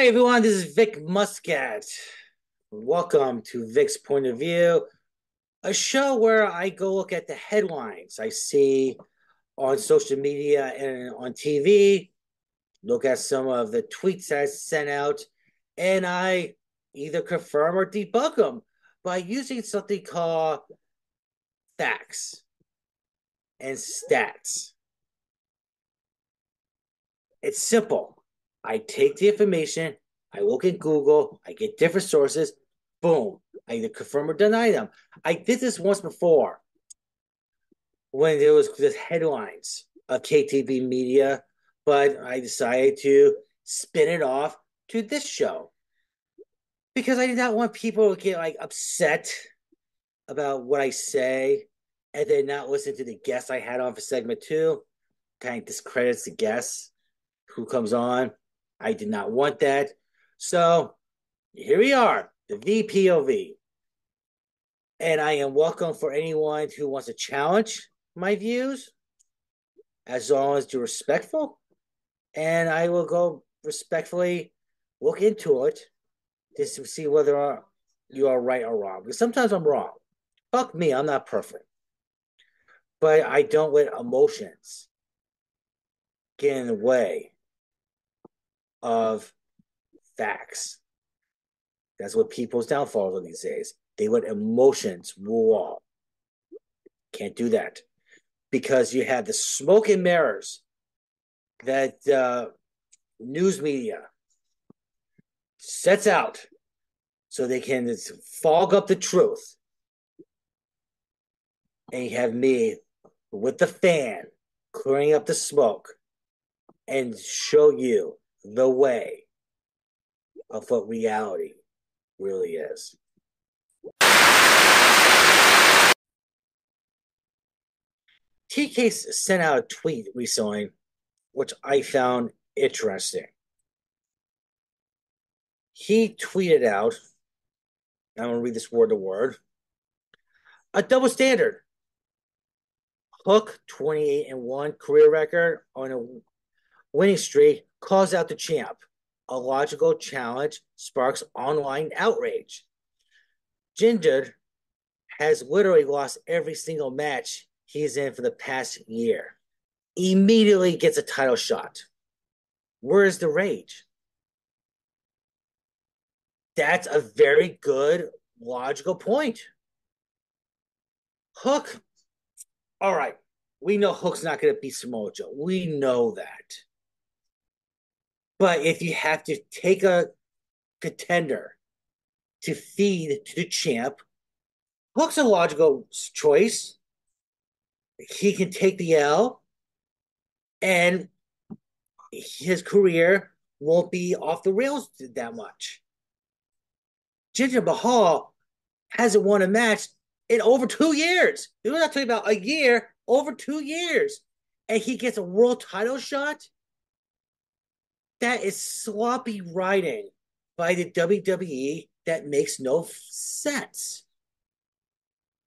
Hi, everyone. This is Vic Muscat. Welcome to Vic's Point of View, a show where I go look at the headlines I see on social media and on TV, look at some of the tweets I sent out, and I either confirm or debunk them by using something called facts and stats. It's simple. I take the information, I look at Google, I get different sources, boom, I either confirm or deny them. I did this once before when there was the headlines of KTV media, but I decided to spin it off to this show because I did not want people to get like upset about what I say and then not listen to the guests I had on for segment two. Kind of discredits the guests who comes on. I did not want that. So here we are, the VPOV. And I am welcome for anyone who wants to challenge my views, as long as you're respectful. And I will go respectfully look into it just to see whether you are right or wrong. Because sometimes I'm wrong. Fuck me, I'm not perfect. But I don't let emotions get in the way of facts. That's what people's downfall are these days. They let emotions rule all. Can't do that because you have the smoke and mirrors that uh, news media sets out so they can fog up the truth. And you have me with the fan clearing up the smoke and show you the way of what reality really is. TK sent out a tweet recently, which I found interesting. He tweeted out, I'm going to read this word to word a double standard. Hook 28 and 1 career record on a winning streak calls out the champ. A logical challenge sparks online outrage. Jinder has literally lost every single match he's in for the past year. Immediately gets a title shot. Where's the rage? That's a very good logical point. Hook, all right, we know Hook's not going to beat Samoa Joe. We know that. But if you have to take a contender to feed to the champ, Hook's a logical choice. He can take the L, and his career won't be off the rails that much. Jinder Mahal hasn't won a match in over two years. We're not talking about a year, over two years. And he gets a world title shot? That is sloppy writing by the WWE that makes no sense.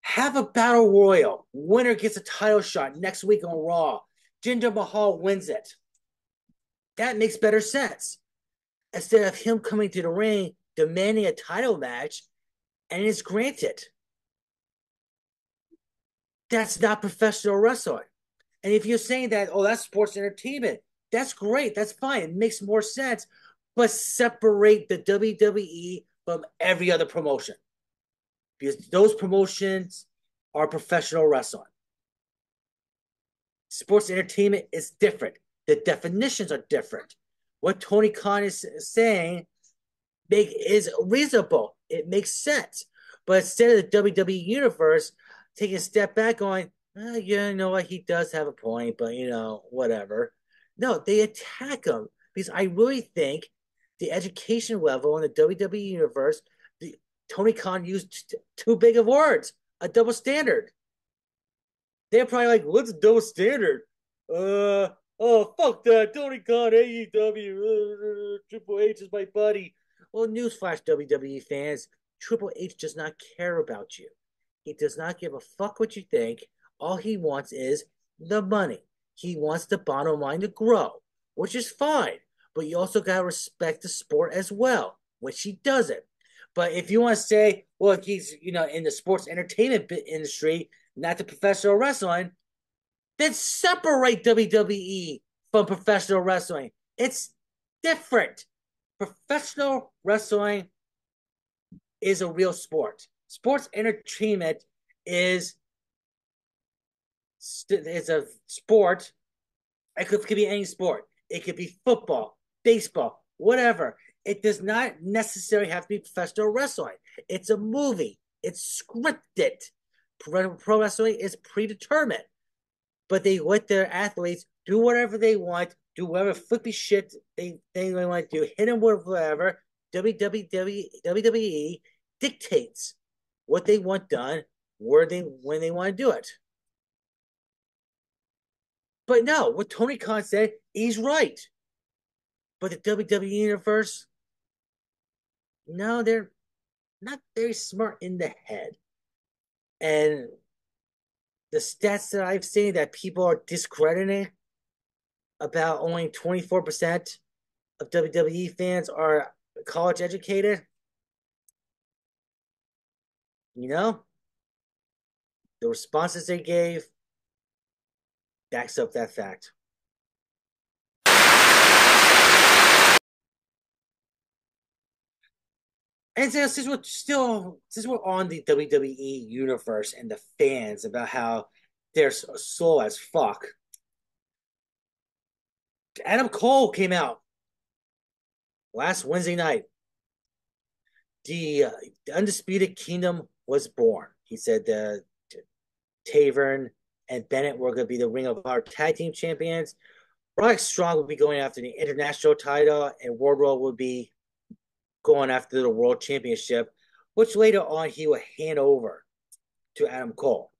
Have a battle royal. Winner gets a title shot next week on Raw. Jinder Mahal wins it. That makes better sense. Instead of him coming to the ring demanding a title match and it's granted. That's not professional wrestling. And if you're saying that, oh, that's sports entertainment, that's great. That's fine. It makes more sense. But separate the WWE from every other promotion because those promotions are professional wrestling. Sports entertainment is different. The definitions are different. What Tony Khan is saying make, is reasonable. It makes sense. But instead of the WWE universe taking a step back, going, yeah, you know what, he does have a point, but you know, whatever. No, they attack him because I really think the education level in the WWE universe, the, Tony Khan used t- too big of words, a double standard. They're probably like, what's a double standard? Uh, oh, fuck that. Tony Khan, AEW, uh, Triple H is my buddy. Well, newsflash, WWE fans, Triple H does not care about you. He does not give a fuck what you think. All he wants is the money. He wants the bottom line to grow, which is fine. but you also got to respect the sport as well, which he doesn't. But if you want to say, well, he's, you know, in the sports entertainment industry, not the professional wrestling, then separate WWE from professional wrestling. It's different. Professional wrestling is a real sport. Sports entertainment is is a sport. It could, could be any sport. It could be football, baseball, whatever. It does not necessarily have to be professional wrestling. It's a movie. It's scripted. Pro, pro wrestling is predetermined, but they let their athletes do whatever they want, do whatever flippy shit they, they want to do, hit them with whatever. WWE, WWE dictates what they want done, where they when they want to do it. But no, what Tony Khan said, he's right. But the WWE universe, no, they're not very smart in the head. And the stats that I've seen that people are discrediting about only 24% of WWE fans are college educated. You know, the responses they gave backs up that fact. And since we're still, since we're on the WWE universe and the fans about how they're slow as fuck, Adam Cole came out last Wednesday night. The, uh, the Undisputed Kingdom was born. He said the uh, Taven and Bennett were going to be the Ring of Honor Tag Team Champions. Roderick Strong would be going after the international title, and Wardlow would be going after the World Championship, which later on he would hand over to Adam Cole.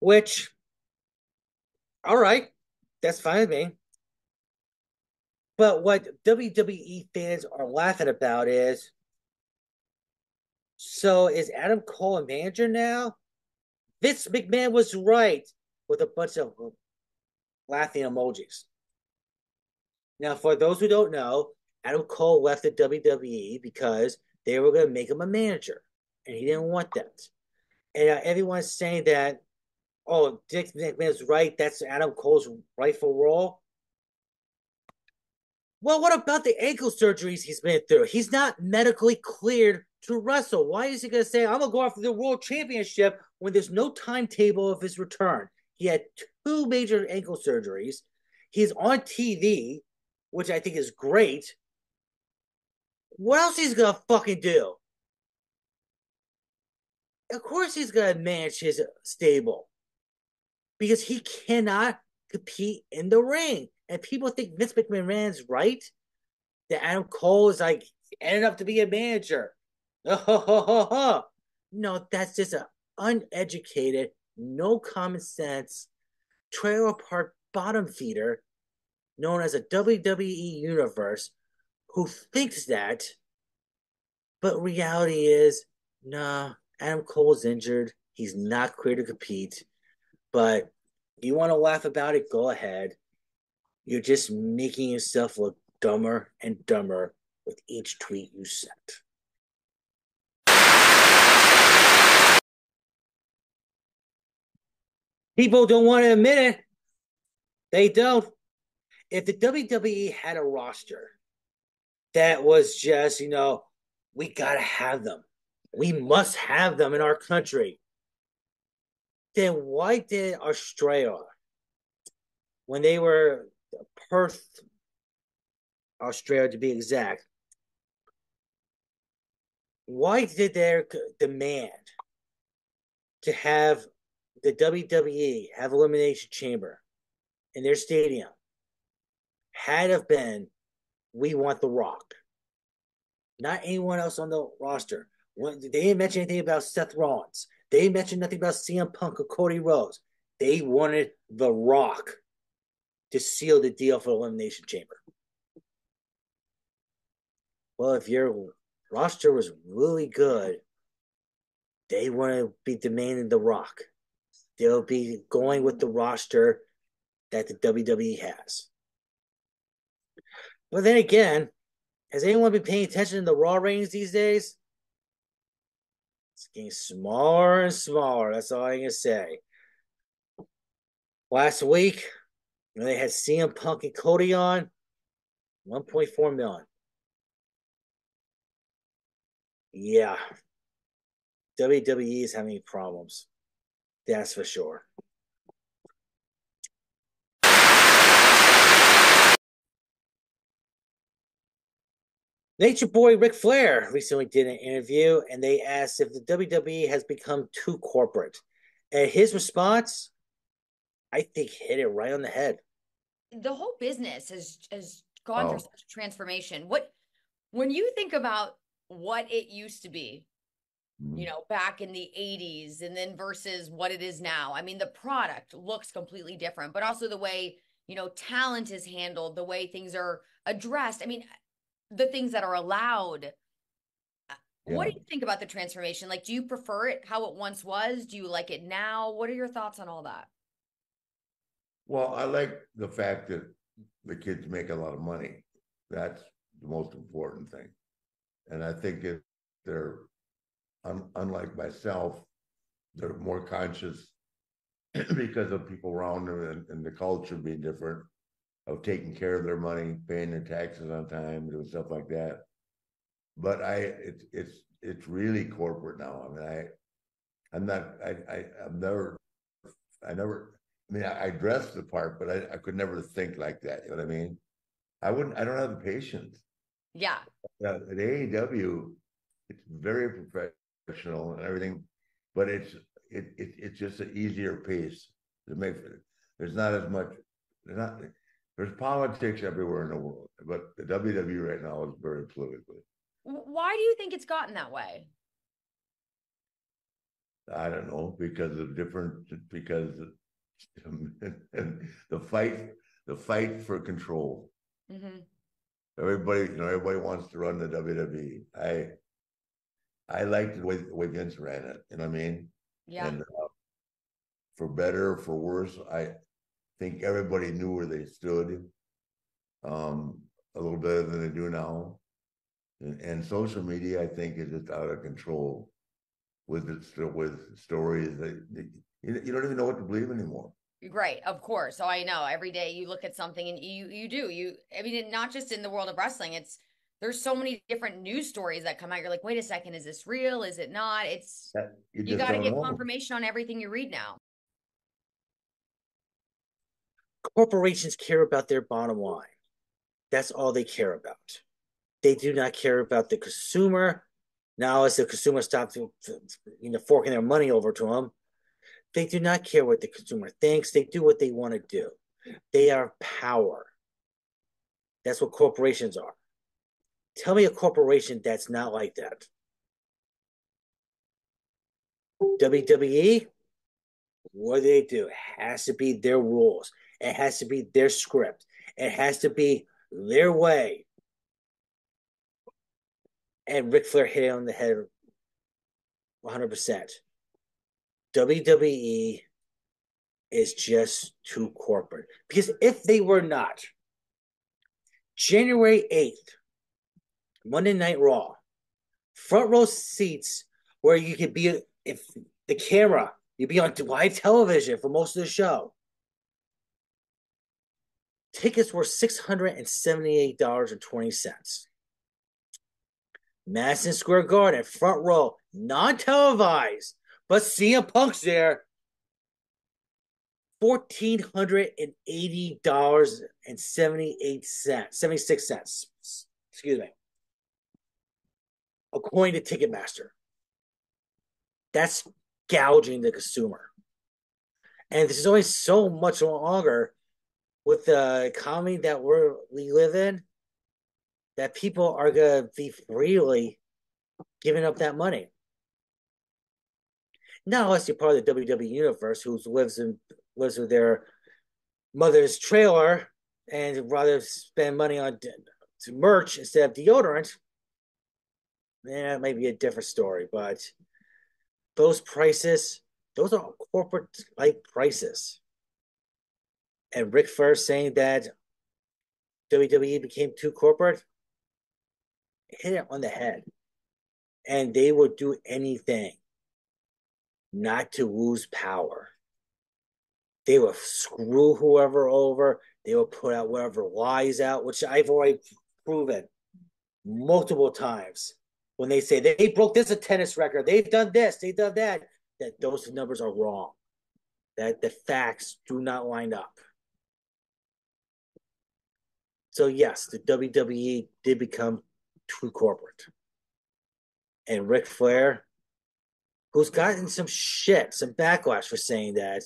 Which, all right, that's fine with me. But what WWE fans are laughing about is so is Adam Cole a manager now? Vince McMahon was right with a bunch of laughing emojis. Now, for those who don't know, Adam Cole left the WWE because they were going to make him a manager, and he didn't want that. And uh, everyone's saying that, oh, Dick McMahon's right. That's Adam Cole's rightful role. Well, what about the ankle surgeries he's been through? He's not medically cleared to wrestle. Why is he going to say, I'm going to go after the world championship when there's no timetable of his return? He had two major ankle surgeries. He's on TV, which I think is great. What else he's going to fucking do? Of course, he's going to manage his stable because he cannot compete in the ring. And people think Vince McMahon's right that Adam Cole is like ended up to be a manager. no, that's just an uneducated, no common sense trailer park bottom feeder known as a WWE universe who thinks that, but reality is, nah, Adam Cole's injured. He's not clear to compete. But you want to laugh about it, go ahead. You're just making yourself look dumber and dumber with each tweet you sent. People don't want to admit it. They don't. If the WWE had a roster that was just, you know, we got to have them, we must have them in our country, then why did Australia, when they were Perth, Australia to be exact, why did they demand to have the WWE have Elimination Chamber in their stadium had have been we want the rock. Not anyone else on the roster. They didn't mention anything about Seth Rollins. They mentioned nothing about CM Punk or Cody Rhodes. They wanted the rock to seal the deal for Elimination Chamber. Well, if your roster was really good, they want to be demanding the rock. They'll be going with the roster that the WWE has. But then again, has anyone been paying attention to the Raw ratings these days? It's getting smaller and smaller. That's all I can say. Last week, they had CM Punk and Cody on, 1.4 million. Yeah. WWE is having problems. That's for sure. Nature Boy Ric Flair recently did an interview and they asked if the WWE has become too corporate. And his response, I think, hit it right on the head. The whole business has has gone oh. through such a transformation. What when you think about what it used to be, you mm-hmm. know, back in the 80s and then versus what it is now. I mean, the product looks completely different, but also the way, you know, talent is handled, the way things are addressed. I mean, the things that are allowed. Uh, yeah. What do you think about the transformation? Like, do you prefer it how it once was? Do you like it now? What are your thoughts on all that? Well, I like the fact that the kids make a lot of money. That's the most important thing. And I think if they're un- unlike myself, they're more conscious because of people around them and, and the culture being different of taking care of their money, paying their taxes on time, doing stuff like that. But I, it's it's it's really corporate now. I mean, I, I'm not, I, I, I'm never, I never. I mean, I, I dress the part, but I, I could never think like that. You know what I mean? I wouldn't. I don't have the patience. Yeah. Uh, at AEW, it's very professional and everything, but it's it, it it's just an easier pace to make. For there's not as much. There's not there's politics everywhere in the world, but the WWE right now is very political. Why do you think it's gotten that way? I don't know because of different because the fight the fight for control. Mm-hmm. Everybody, you know, everybody wants to run the WWE. I I liked the way, the way Vince ran it. You know what I mean? Yeah. And uh, for better, or for worse, I think everybody knew where they stood um, a little better than they do now. And, and, social media, I think, is just out of control with it, with stories that, that you, you don't even know what to believe anymore. Right, of course. Oh, I know. Every day you look at something and you you do. You I mean not just in the world of wrestling, it's there's so many different news stories that come out. You're like, wait a second, is this real? Is it not? It's you, you got to get know. confirmation on everything you read now corporations care about their bottom line. That's all they care about. They do not care about the consumer. Now, as the consumer stops, you know, forking their money over to them, they do not care what the consumer thinks. They do what they want to do. They are power. That's what corporations are. Tell me a corporation that's not like that. WWE, what do they do? It has to be their rules. It has to be their script. It has to be their way. And Ric Flair hit it on the head 100%. WWE is just too corporate. Because if they were not, January 8th, Monday Night Raw, front row seats where you could be, if the camera, you'd be on live television for most of the show. Tickets were $678.20. Madison Square Garden, front row, non televised, but CM Punk's there. Fourteen hundred and eighty dollars and seventy eight cents, seventy six cents. Excuse me. According to Ticketmaster, that's gouging the consumer. And this is only so much longer with the economy that we're we live in, that people are gonna be freely giving up that money. Not unless you're part of the WWE universe who lives in lives with their mother's trailer and rather spend money on merch instead of deodorant. Yeah, that might be a different story, but those prices, those are corporate like prices and Ric Flair saying that WWE became too corporate, hit it on the head. And they would do anything not to lose power. They will screw whoever over. They will put out whatever lies out, which I've already proven multiple times. When they say they broke this a tennis record, they've done this, they've done that, that those numbers are wrong. That the facts do not line up. So yes, the WWE did become too corporate. And Ric Flair, who's gotten some shit, some backlash for saying that,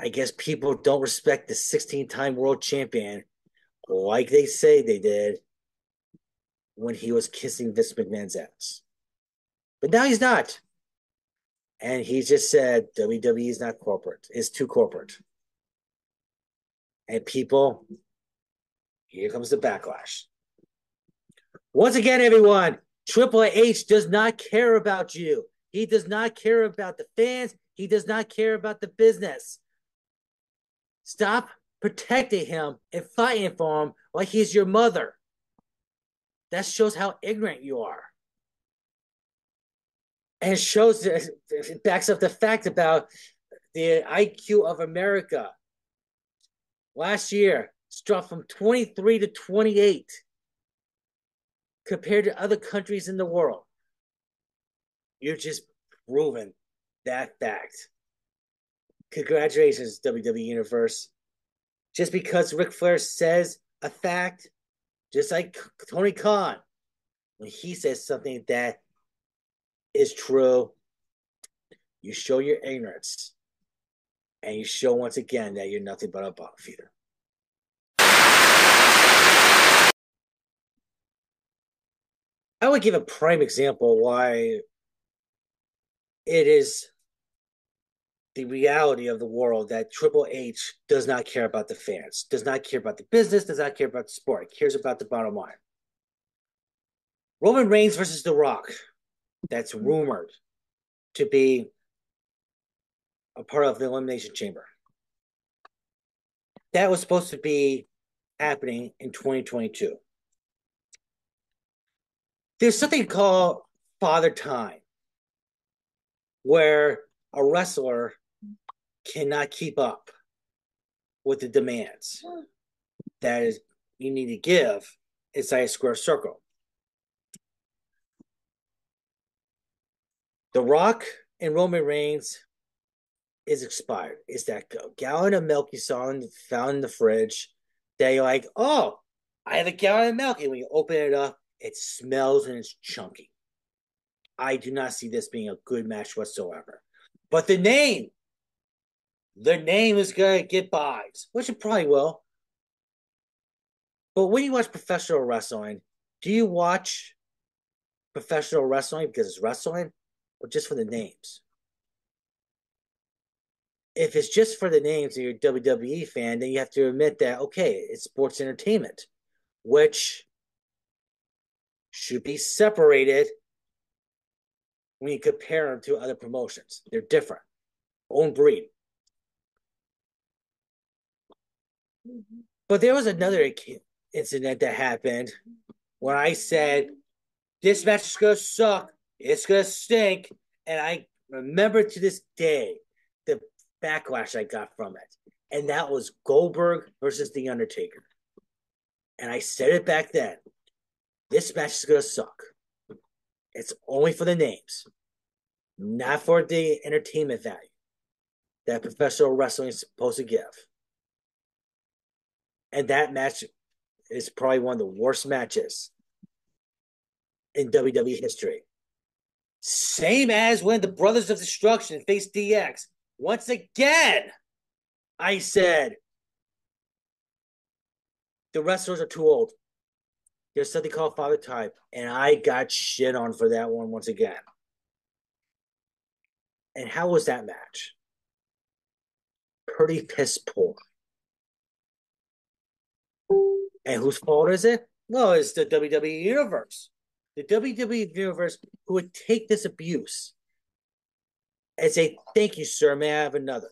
I guess people don't respect the 16 time world champion like they say they did when he was kissing Vince McMahon's ass. But now he's not. And he just said WWE is not corporate, it's too corporate. And people, here comes the backlash. Once again, everyone, Triple H does not care about you. He does not care about the fans. He does not care about the business. Stop protecting him and fighting for him like he's your mother. That shows how ignorant you are. And shows it backs up the fact about the IQ of America. Last year, dropped from 23 to 28 compared to other countries in the world. You're just proving that fact. Congratulations, WWE Universe. Just because Ric Flair says a fact, just like Tony Khan, when he says something that is true, you show your ignorance. And you show once again that you're nothing but a bottom feeder. I would give a prime example why it is the reality of the world that Triple H does not care about the fans, does not care about the business, does not care about the sport, cares about the bottom line. Roman Reigns versus The Rock, that's mm-hmm. rumored to be a part of the Elimination Chamber. That was supposed to be happening in 2022. There's something called Father Time, where a wrestler cannot keep up with the demands that is you need to give inside a square circle. The Rock and Roman Reigns is expired. Is that gallon of milk you saw in, found in the fridge you're like, oh, I have a gallon of milk. And when you open it up, it smells and it's chunky. I do not see this being a good match whatsoever. But the name, the name is going to get buys, which it probably will. But when you watch professional wrestling, do you watch professional wrestling because it's wrestling or just for the names? If it's just for the names and you're WWE fan, then you have to admit that, okay, it's sports entertainment, which should be separated when you compare them to other promotions. They're different, own breed. But there was another incident that happened when I said, This match is going to suck. It's going to stink. And I remember to this day the backlash I got from it. And that was Goldberg versus The Undertaker. And I said it back then. This match is going to suck. It's only for the names, not for the entertainment value that professional wrestling is supposed to give. And that match is probably one of the worst matches in WWE history. Same as when the Brothers of Destruction faced DX. Once again, I said the wrestlers are too old. There's something called Father Type, and I got shit on for that one once again. And how was that match? Pretty piss poor. And whose fault is it? Well, it's the WWE Universe. The WWE Universe who would take this abuse and say, Thank you, sir. May I have another?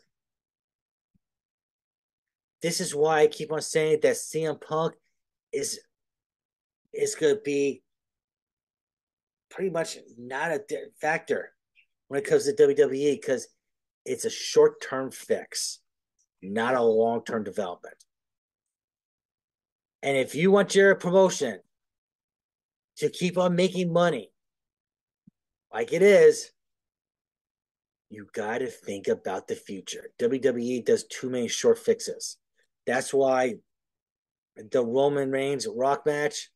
this is why I keep on saying that CM Punk is is going to be pretty much not a factor when it comes to WWE because it's a short term fix, not a long term development. And if you want your promotion to keep on making money like it is, you got to think about the future. WWE does too many short fixes. That's why the Roman Reigns Rock match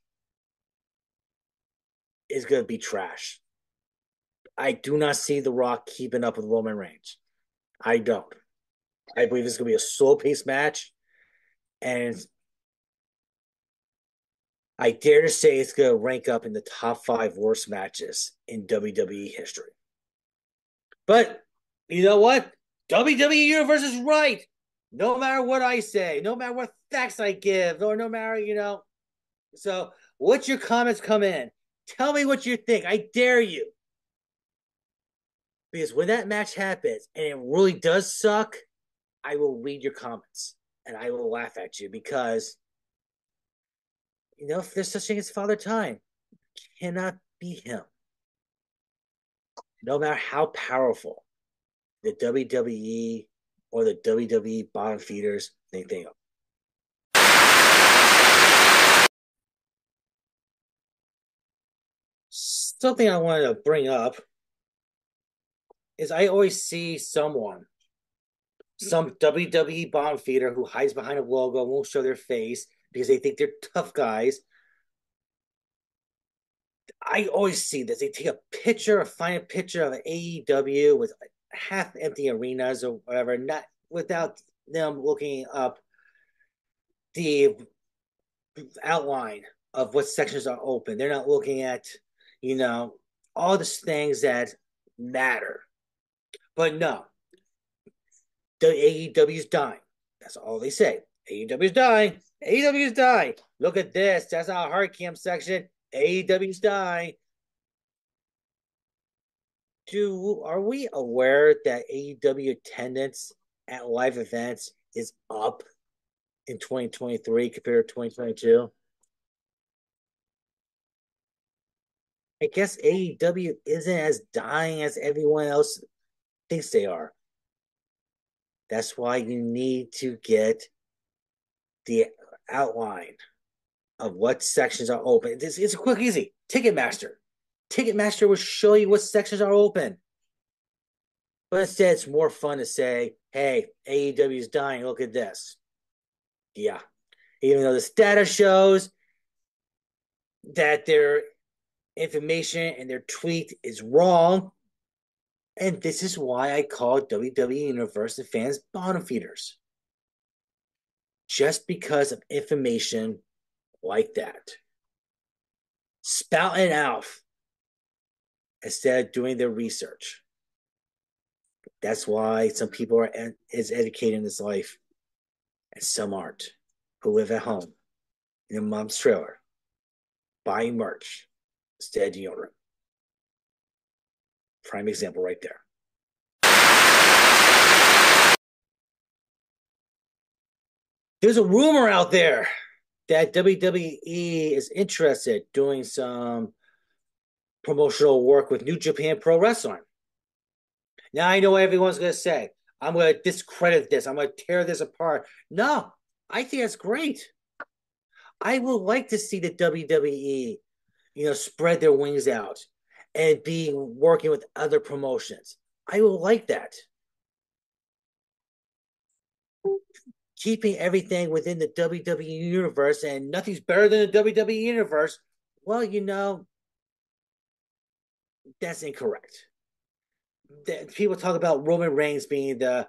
is going to be trash. I do not see The Rock keeping up with Roman Reigns. I don't. I believe it's going to be a slow paced match. And I dare to say it's going to rank up in the top five worst matches in WWE history. But you know what? WWE Universe is right. No matter what I say, no matter what facts I give, or no matter, you know. So, what's your comments come in? Tell me what you think. I dare you. Because when that match happens and it really does suck, I will read your comments and I will laugh at you because, you know, if there's such thing as Father Time, cannot be him. No matter how powerful the WWE or the WWE bottom feeders think they are. Something I wanted to bring up is I always see someone, some WWE bottom feeder who hides behind a logo, won't show their face because they think they're tough guys. I always see this. They take a picture, a find a picture of AEW with half empty arenas or whatever, not without them looking up the outline of what sections are open. They're not looking at, you know, all the things that matter. But no, the AEW is dying. That's all they say. AEW is dying. AEW is dying. Look at this. That's our hard cam section. AEW is dying do are we aware that AEW attendance at live events is up in 2023 compared to 2022? I guess AEW isn't as dying as everyone else thinks they are. That's why you need to get the outline of what sections are open. It's, it's quick, easy. Ticketmaster. Ticketmaster will show you what sections are open. But instead, it's more fun to say, hey, AEW is dying. Look at this. Yeah. Even though this data shows that their information and their tweet is wrong. And this is why I call WWE Universe and fans bottom feeders. Just because of information like that. Spouting out instead of doing their research. That's why some people are is educated in this life, and some aren't, who live at home in a mom's trailer, buying merch instead of deodorant. Prime example right there. There's a rumor out there that WWE is interested doing some promotional work with New Japan Pro Wrestling. Now I know what everyone's going to say, I'm going to discredit this. I'm going to tear this apart. No, I think that's great. I would like to see the WWE, you know, spread their wings out and be working with other promotions. I would like that. Keeping everything within the WWE universe and nothing's better than the WWE universe. Well, you know, that's incorrect. People talk about Roman Reigns being the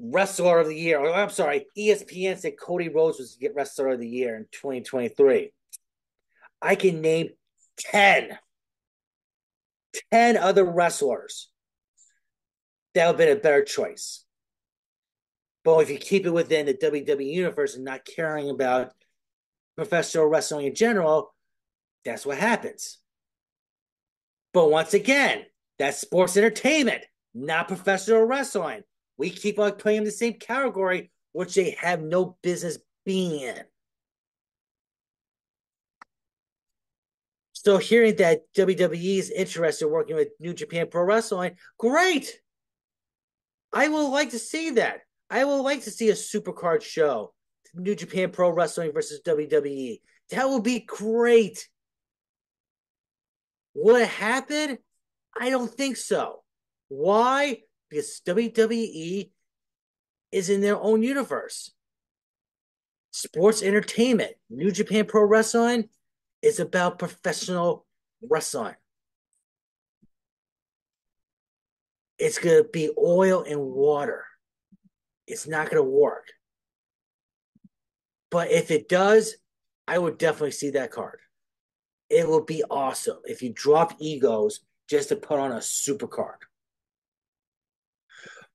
wrestler of the year. I'm sorry, ESPN said Cody Rhodes was get wrestler of the year in 2023. I can name 10, 10 other wrestlers that would have been a better choice. But if you keep it within the WWE universe and not caring about professional wrestling in general, that's what happens. But once again, that's sports entertainment, not professional wrestling. We keep on playing the same category. which they have no business being in. So hearing that WWE is interested in working with New Japan Pro Wrestling, great. I would like to see that. I would like to see a supercard show, New Japan Pro Wrestling versus WWE. That would be great. Will it happen? I don't think so. Why? Because WWE is in their own universe. Sports entertainment, New Japan Pro Wrestling is about professional wrestling. It's going to be oil and water. It's not going to work. But if it does, I would definitely see that card. It will be awesome if you drop egos just to put on a super card.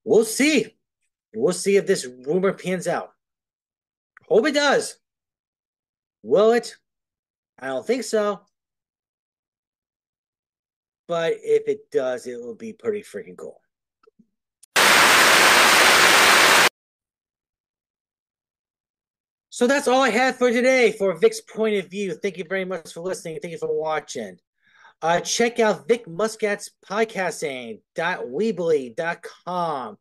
We'll see. We'll see if this rumor pans out. Hope it does. Will it? I don't think so. But if it does, it will be pretty freaking cool. So that's all I have for today for Vic's point of view. Thank you very much for listening. Thank you for watching. Uh, check out Vic Muscat's podcasting.weebly.com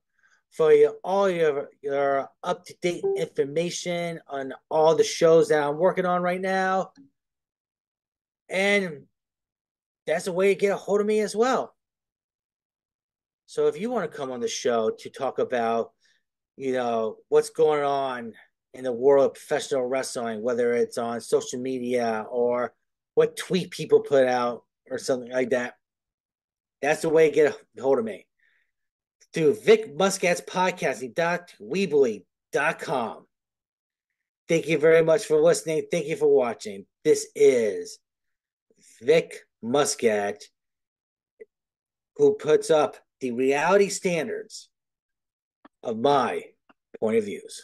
for your, all your, your up to date information on all the shows that I'm working on right now. And that's a way to get a hold of me as well. So if you want to come on the show to talk about, you know, what's going on in the world of professional wrestling, whether it's on social media or what tweet people put out or something like that, that's the way to get a hold of me. Through Vic Muscat's podcasting dot podcasting.weebly.com. Thank you very much for listening. Thank you for watching. This is Vic Muscat, who puts up the reality standards of my point of views.